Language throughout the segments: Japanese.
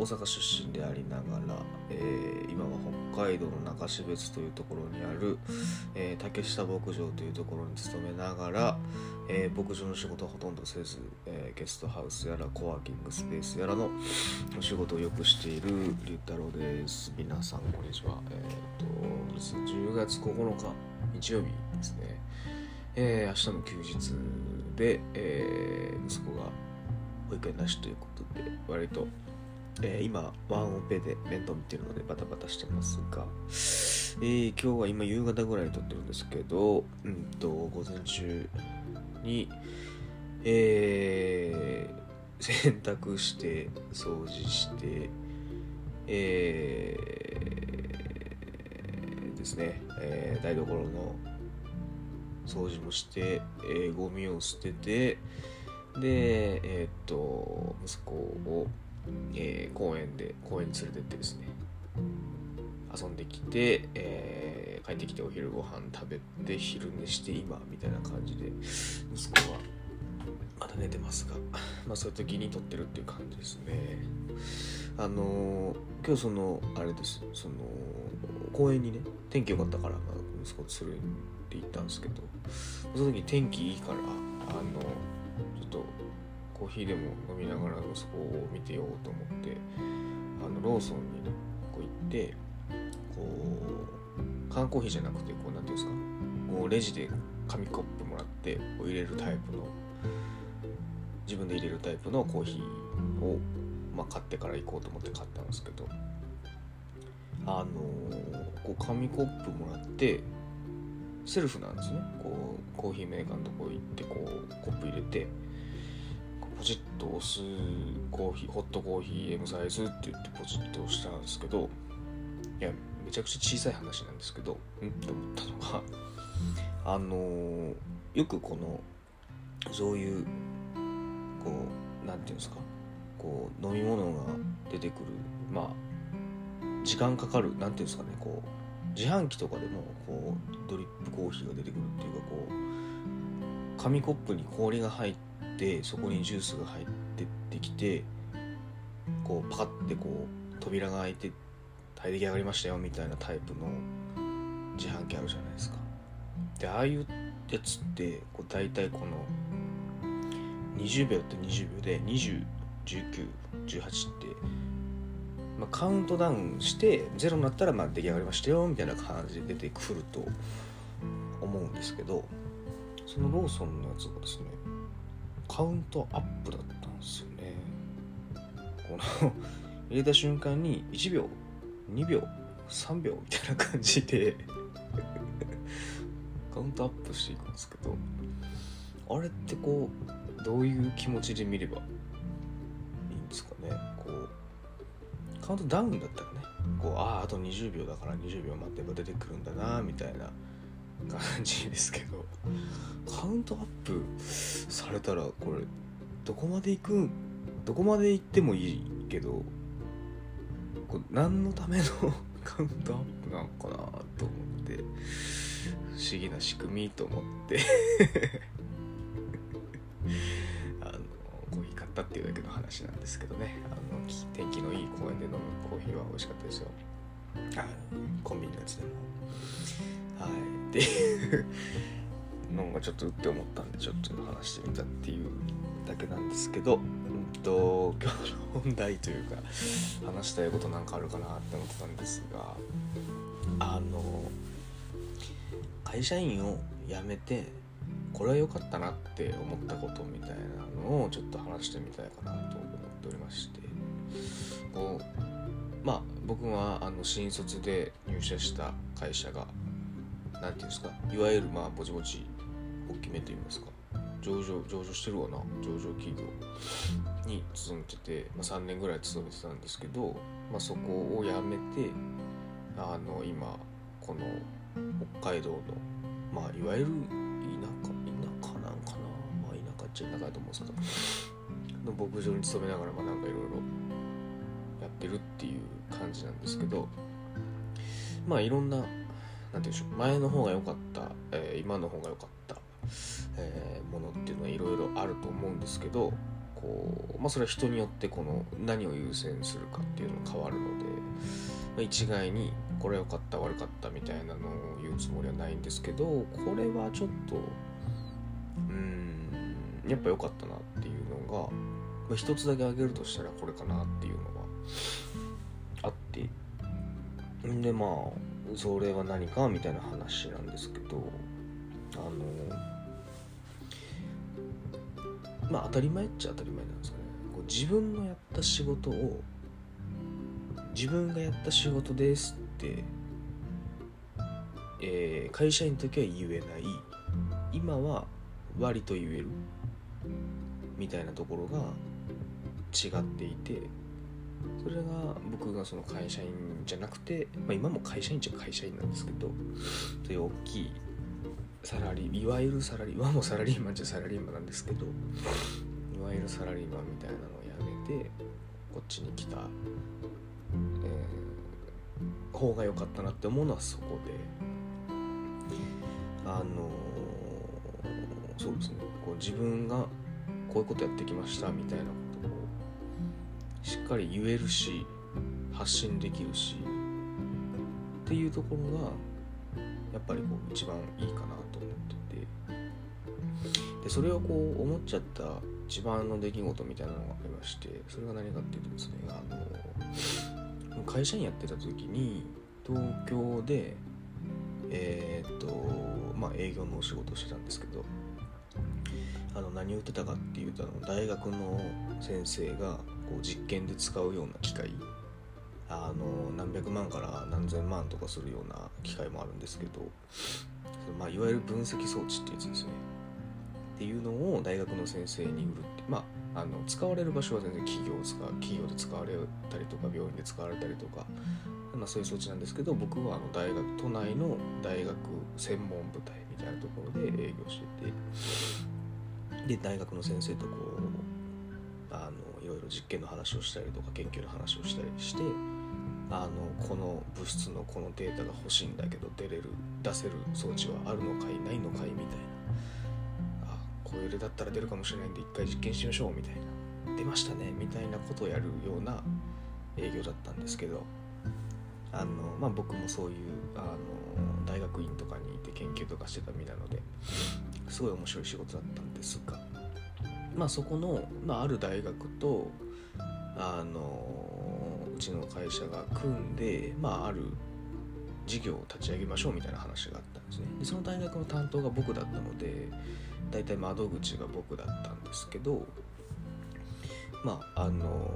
大阪出身でありながら、えー今は北海道の中標津というところにある、えー竹下牧場というところに勤めながら、えー牧場の仕事はほとんどせず、えーゲストハウスやらコワーキングスペースやらのお仕事をよくしている龍太郎です。皆さんこんにちは。えっ、と10月9日日曜日ですね。えー明日も休日で、えー息子が保育園なしということで割と、えー今ワンオペで面倒見てるのでバタバタしてますが、えー今日は今夕方ぐらいに撮ってるんですけどうんと午前中にえー洗濯して掃除してえーですね、えー台所の掃除もして、えーゴミを捨ててでえーっと息子を、えー公園で公園に連れてってですね遊んできて、えー帰ってきてお昼ご飯食べて昼寝して今みたいな感じで息子はまだ寝てますが、まあ、そういう時に撮ってるっていう感じですね。あのー今日そのあれです。その公園にね天気良かったから、まあ、息子と連れて行ったんですけどその時天気いいからあのコーヒーでも飲みながら息子を見てようと思ってあのローソンにこう行ってこう缶コーヒーじゃなくてこうなんていうんですかこうレジで紙コップもらってこう入れるタイプの自分で入れるタイプのコーヒーを、まあ、買ってから行こうと思って買ったんですけどあのこう紙コップもらってセルフなんですね。こうコーヒーメーカーのとこ行ってこうコップ入れてポチッと押すコーヒーホットコーヒー M サイズって言ってポチッと押したんですけどいやめちゃくちゃ小さい話なんですけどん？って思ったのが あのーよくこのそういうこうなんていうんですかこう飲み物が出てくるまあ時間かかるなんていうんですかねこう自販機とかでもこうドリップコーヒーが出てくるっていうかこう紙コップに氷が入ってそこにジュースが入ってってきてこうパカッてこう扉が開いてはい出来上がりましたよみたいなタイプの自販機あるじゃないですか。でああいうやつってこう大体この20秒って20秒で201918って、まあ、カウントダウンしてゼロになったらまあ出来上がりましたよみたいな感じで出てくると思うんですけどそのローソンのやつがですねカウントアップだったんですよね。この 入れた瞬間に1秒2秒3秒みたいな感じで カウントアップしていくんですけどあれってこうどういう気持ちで見ればいいんですかね？こうカウントダウンだったらね。こうあああと20秒だから20秒待ってば出てくるんだなみたいな。感じですけどカウントアップされたらこれどこまで行くんどこまで行ってもいいけどこう何のための カウントアップなのかなと思って不思議な仕組みと思って あのコーヒー買ったっていうだけの話なんですけどね。あの天気のいい公園で飲むコーヒーは美味しかったですよ。あコンビニのやつでも。はい。っていうのがちょっとうって思ったんでちょっと話してみたっていうだけなんですけどうんと今日の本題というか話したいことなんかあるかなって思ってたんですがあの会社員を辞めてこれは良かったなって思ったことみたいなのをちょっと話してみたいかなと思っておりまして。こうまあ僕はあの新卒で入社した会社がなんていうんですか？いわゆるまあぼちぼち大きめと言いますか。上場上場してるわな。上場企業に勤めてて、まあ、3年ぐらい勤めてたんですけど、まあ、そこを辞めてあの今この北海道のまあいわゆる田舎田舎なんかな。まあ田舎っちゃ田舎だと思うんですけど。の牧場に勤めながらまあなんかいろいろやってるっていう感じなんですけど。まあいろんななんて言うんでしょう前の方が良かった、えー今の方が良かった、えーものっていうのはいろいろあると思うんですけどこう、まあ、それは人によってこの何を優先するかっていうのが変わるので、まあ、一概にこれ良かった悪かったみたいなのを言うつもりはないんですけどこれはちょっとうんやっぱ良かったなっていうのが、まあ、一つだけ挙げるとしたらこれかなっていうのはあって。んでまあそれは何かみたいな話なんですけどあのまあ当たり前っちゃ当たり前なんですよね。こう自分のやった仕事を自分がやった仕事ですって、えー、会社員の時は言えない。今は割と言える。みたいなところが違っていてそれが僕がその会社員じゃなくて、まあ、今も会社員っちゃ会社員なんですけどそういう大きいサラリーいわゆるサラリーマンもサラリーマンじゃサラリーマンなんですけどいわゆるサラリーマンみたいなのをやめてこっちに来た、えー、方が良かったなって思うのはそこであのー、そうですねこう自分がこういうことやってきましたみたいなしっかり言えるし発信できるしっていうところがやっぱりこう一番いいかなと思ってて。でそれをこう思っちゃった一番の出来事みたいなのがありましてそれが何かっていうとですねあの会社員やってた時に東京でえー、っとまあ営業のお仕事をしてたんですけどあの何を言ってたかっていうとあの大学の先生がこう実験で使うような機械。あの何百万から何千万とかするような機械もあるんですけど、まあ、いわゆる分析装置ってやつですね。っていうのを大学の先生に売るって。まああの使われる場所は全然企業使企業で使われたりとか病院で使われたりとか、まあ、そういう装置なんですけど僕はあの大学都内の大学専門部隊みたいなところで営業してて。で大学の先生とこうあのいろいろ実験の話をしたりとか研究の話をしたりしてあのこの物質のこのデータが欲しいんだけど出れる出せる装置はあるのかいないのかいみたいな。あこれだったら出るかもしれないんで一回実験しましょうみたいな。出ましたねみたいなことをやるような営業だったんですけどあの、まあ、僕もそういうあの大学院とかにいて研究とかしてた身なのですごい面白い仕事だったんですが、まあ、そこの、まあ、ある大学とあのうちの会社が組んで、まあ、ある事業を立ち上げましょうみたいな話があったんですね。でその大学の担当が僕だったので大体窓口が僕だったんですけどまああの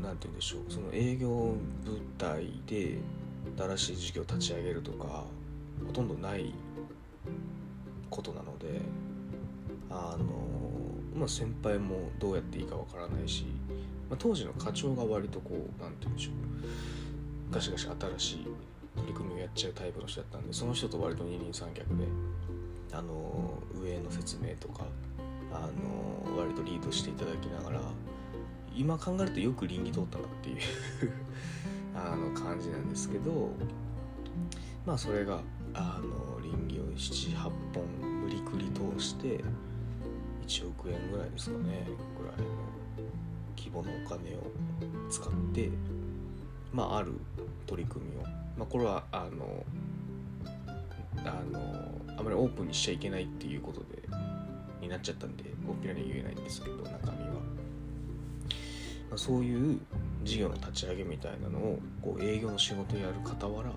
何て言うんでしょうその営業部隊で新しい事業を立ち上げるとかほとんどないことなのであのまあ先輩もどうやっていいかわからないしまあ、当時の課長が割とこう何て言うんでしょう。ガシガシ新しい取り組みをやっちゃうタイプの人だったんでその人と割と二人三脚であの上の説明とかあの割とリードしていただきながら今考えるとよく倫理通ったなっていう あの感じなんですけどまあそれがあの倫理を78本無理くり通して1億円ぐらいですかね。ぐらいの規模のお金を使ってまあある取り組みを、まあ、これはあのあのあまりオープンにしちゃいけないっていうことでになっちゃったんで大っぴらに言えないんですけど中身は、まあ、そういう事業の立ち上げみたいなのをこう営業の仕事やる傍ら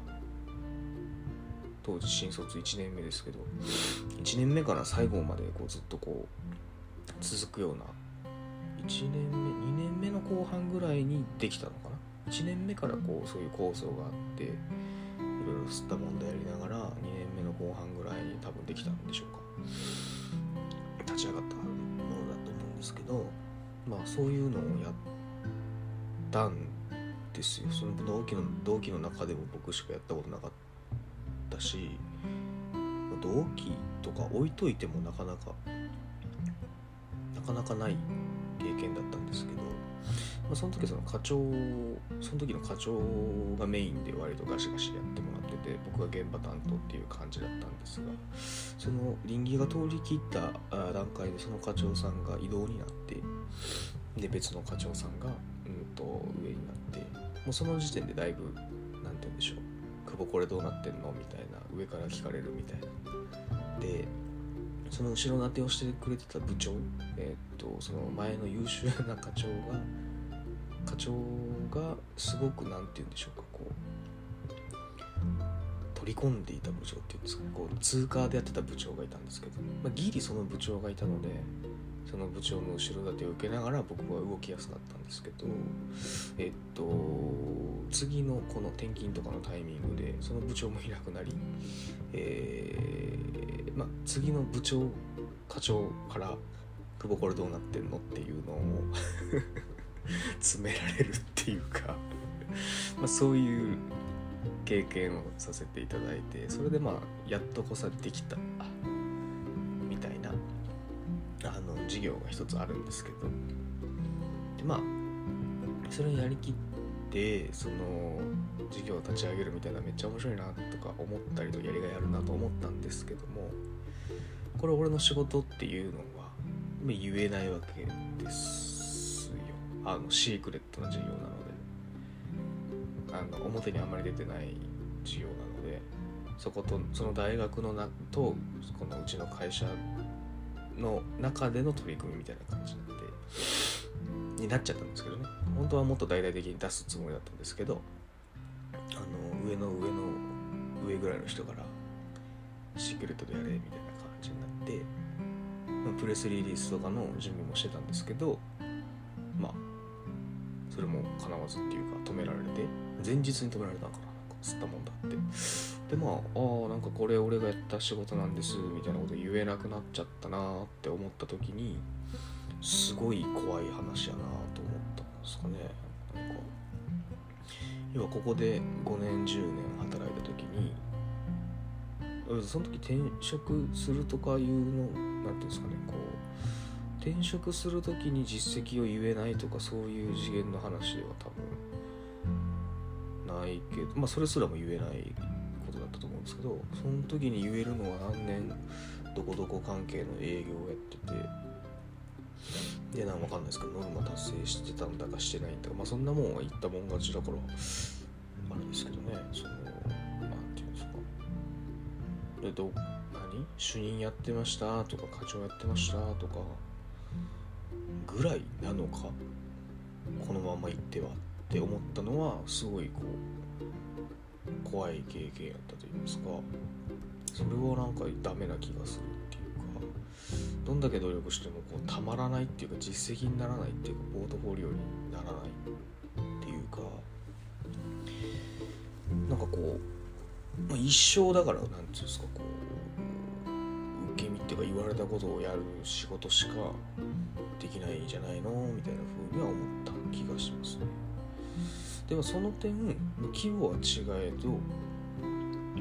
当時新卒1年目ですけど1年目から最後までこうずっとこう続くような1年目2年目の後半ぐらいにできたのかな？1年目からこうそういう構想があっていろいろ吸ったもんだやりながら2年目の後半ぐらいに多分できたんでしょうか。立ち上がったものだと思うんですけどまあそういうのをやったんですよ。その同期の同期の中でも僕しかやったことなかった。し同期とか置いといてもなかなかなかなかない経験だったんですけど、まあ、その時その課長その時の課長がメインで割とガシガシやってもらってて僕が現場担当っていう感じだったんですがその臨機が通り切った段階でその課長さんが異動になってで別の課長さんが、うん、と上になってもうその時点でだいぶ何て言うんでしょう。久保これどうなってんの？みたいな上から聞かれるみたいな。でその後ろ盾をしてくれてた部長えっ、とその前の優秀な課長が課長がすごく何て言うんでしょうかこう取り込んでいた部長っていうんですかこう通過でやってた部長がいたんですけど、まあ、ギリその部長がいたのでその部長の後ろ盾を受けながら僕は動きやすかったんですけどえっと次のこの転勤とかのタイミングでその部長もいなくなり、えーま、次の部長課長から「久保これどうなってんの?」っていうのを 詰められるっていうか まそういう経験をさせていただいてそれでまあやっとこさできたみたいなあの授業が一つあるんですけどでまあそれをやりきってその授業を立ち上げるみたいなめっちゃ面白いなとか思ったりとやりがいあるなと思ったんですけどもこれ俺の仕事っていうのは言えないわけですよ。あのシークレットな授業なので。あの表にあんまり出てない授業なのでそことその大学のなとこのうちの会社の中での取り組みみたいな感じなってになっちゃったんですけどね。本当はもっと大々的に出すつもりだったんですけどあの上の上の上ぐらいの人からシークレットでやれみたいな感じになって、ま、プレスリリースとかの準備もしてたんですけどまあそれも叶わずっていうか止められて前日に止められたのかな。なんか吸ったもんだって。でまああなんかこれ俺がやった仕事なんですみたいなこと言えなくなっちゃったなって思った時にすごい怖い話やなと思ったんですかね。なんか。要はここで5年10年働いた時にその時転職するとかいうの何ていうんですかねこう転職する時に実績を言えないとかそういう次元の話では多分ないけどまあそれすらも言えないことだったと思うんですけどその時に言えるのは何年どこどこ関係の営業をやっててでなんかわかんないですけどノルマ達成してたんだかしてないんだかまあそんなもんは言ったもん勝ちだからあれですけどねそのなんていうんですか。でど何？主任やってましたとか課長やってましたとかぐらいなのかこのまま行ってはって思ったのはすごいこう怖い経験やったと言いますかそれはなんかダメな気がする。どんだけ努力してもこうたまらないっていうか実績にならないっていうかポートフォリオにならないっていうかなんかこう、まあ、一生だからなんていうんですかこう受け身っていうか言われたことをやる仕事しかできないんじゃないのみたいな風には思った気がしますね。でもその点規模は違えど、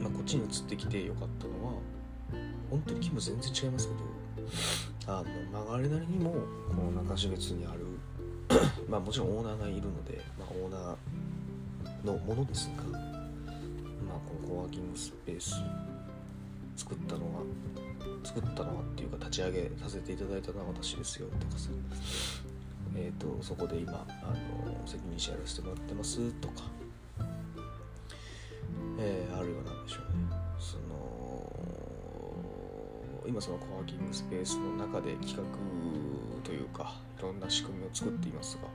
まあ、こっちに移ってきてよかったのは本当に規模全然違いますけどあの曲がりなりにもこの中標津にある。まあもちろんオーナーがいるので、まあ、オーナーのものですが、まあ、このコワーキングスペース作ったのは作ったのはっていうか立ち上げさせていただいたのは私ですよとかさえーと、そこで今あの責任者やらせてもらってますとか、えー、今そのコワーキングスペースの中で企画というかいろんな仕組みを作っていますが。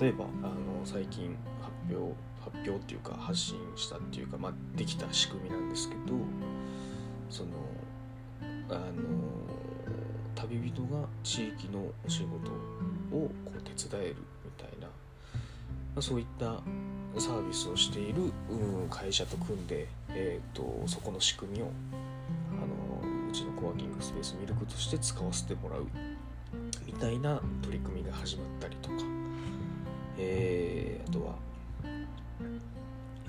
例えば？あの最近発表発表っていうか発信したっていうか、まあ、できた仕組みなんですけどそのあの旅人が地域のお仕事をこう手伝えるみたいな、まあ、そういったサービスをしている、うん、会社と組んで、えーと、そこの仕組みをちのコワーキングスペースミルクとして使わせてもらうみたいな取り組みが始まったりとか、えー、あとは、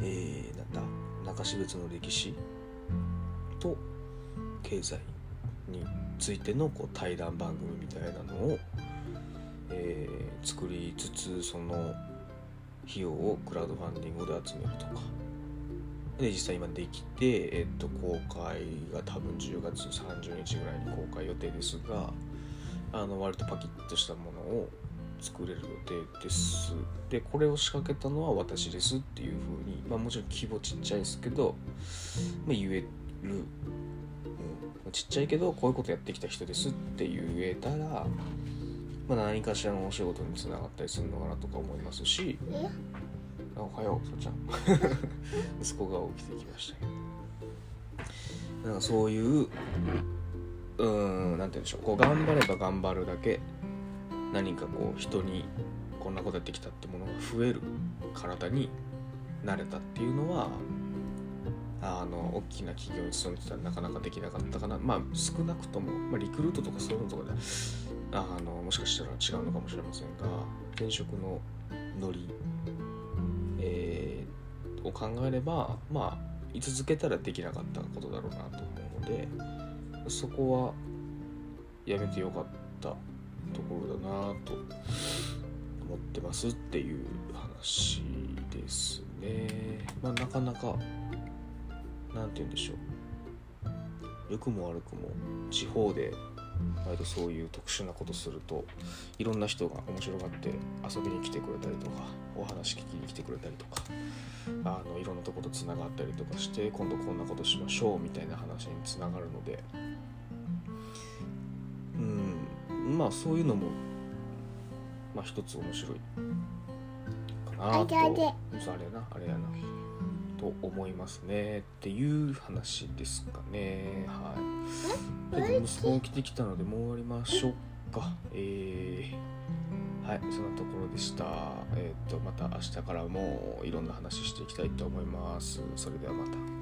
えー、なんだ中標津の歴史と経済についてのこう対談番組みたいなのを、えー、作りつつその費用をクラウドファンディングで集めるとか。で実際今できて、えっと、公開が多分10月30日ぐらいに公開予定ですが、あの割とパキッとしたものを作れる予定です。でこれを仕掛けたのは私ですっていう風にまあもちろん規模ちっちゃいですけど、まあ、言える、うん、ちっちゃいけどこういうことやってきた人ですって言えたら、まあ、何かしらのお仕事につながったりするのかなとか思いますしおはようそちゃん。息子が起きてきましたけど。なんかそういううーんなんて言うんでしょう。こう頑張れば頑張るだけ何かこう人にこんなことやってきたってものが増える体になれたっていうのはあの大きな企業に勤めてたらなかなかできなかったかな。まあ少なくとも、まあ、リクルートとかそういうのとかであのもしかしたら違うのかもしれませんが転職のノリ、を考えればまあ居続けたらできなかったことだろうなと思うのでそこはやめてよかったところだなと思ってますっていう話ですね。まあ、なかなかなんて言うんでしょう良くも悪くも地方で割とそういう特殊なことするといろんな人が面白がって遊びに来てくれたりとかお話聞きに来てくれたりとかあのいろんなとことつながったりとかして今度こんなことしましょうみたいな話につながるのでうんまあそういうのもまあ一つ面白いかなと。あれやなあれやなと思いますね。っていう話ですかね。はい。で息子起きてきたのでもう終わりましょうか。えー、はいそんなところでした。えっ、とまた明日からもいろんな話していきたいと思います。それではまた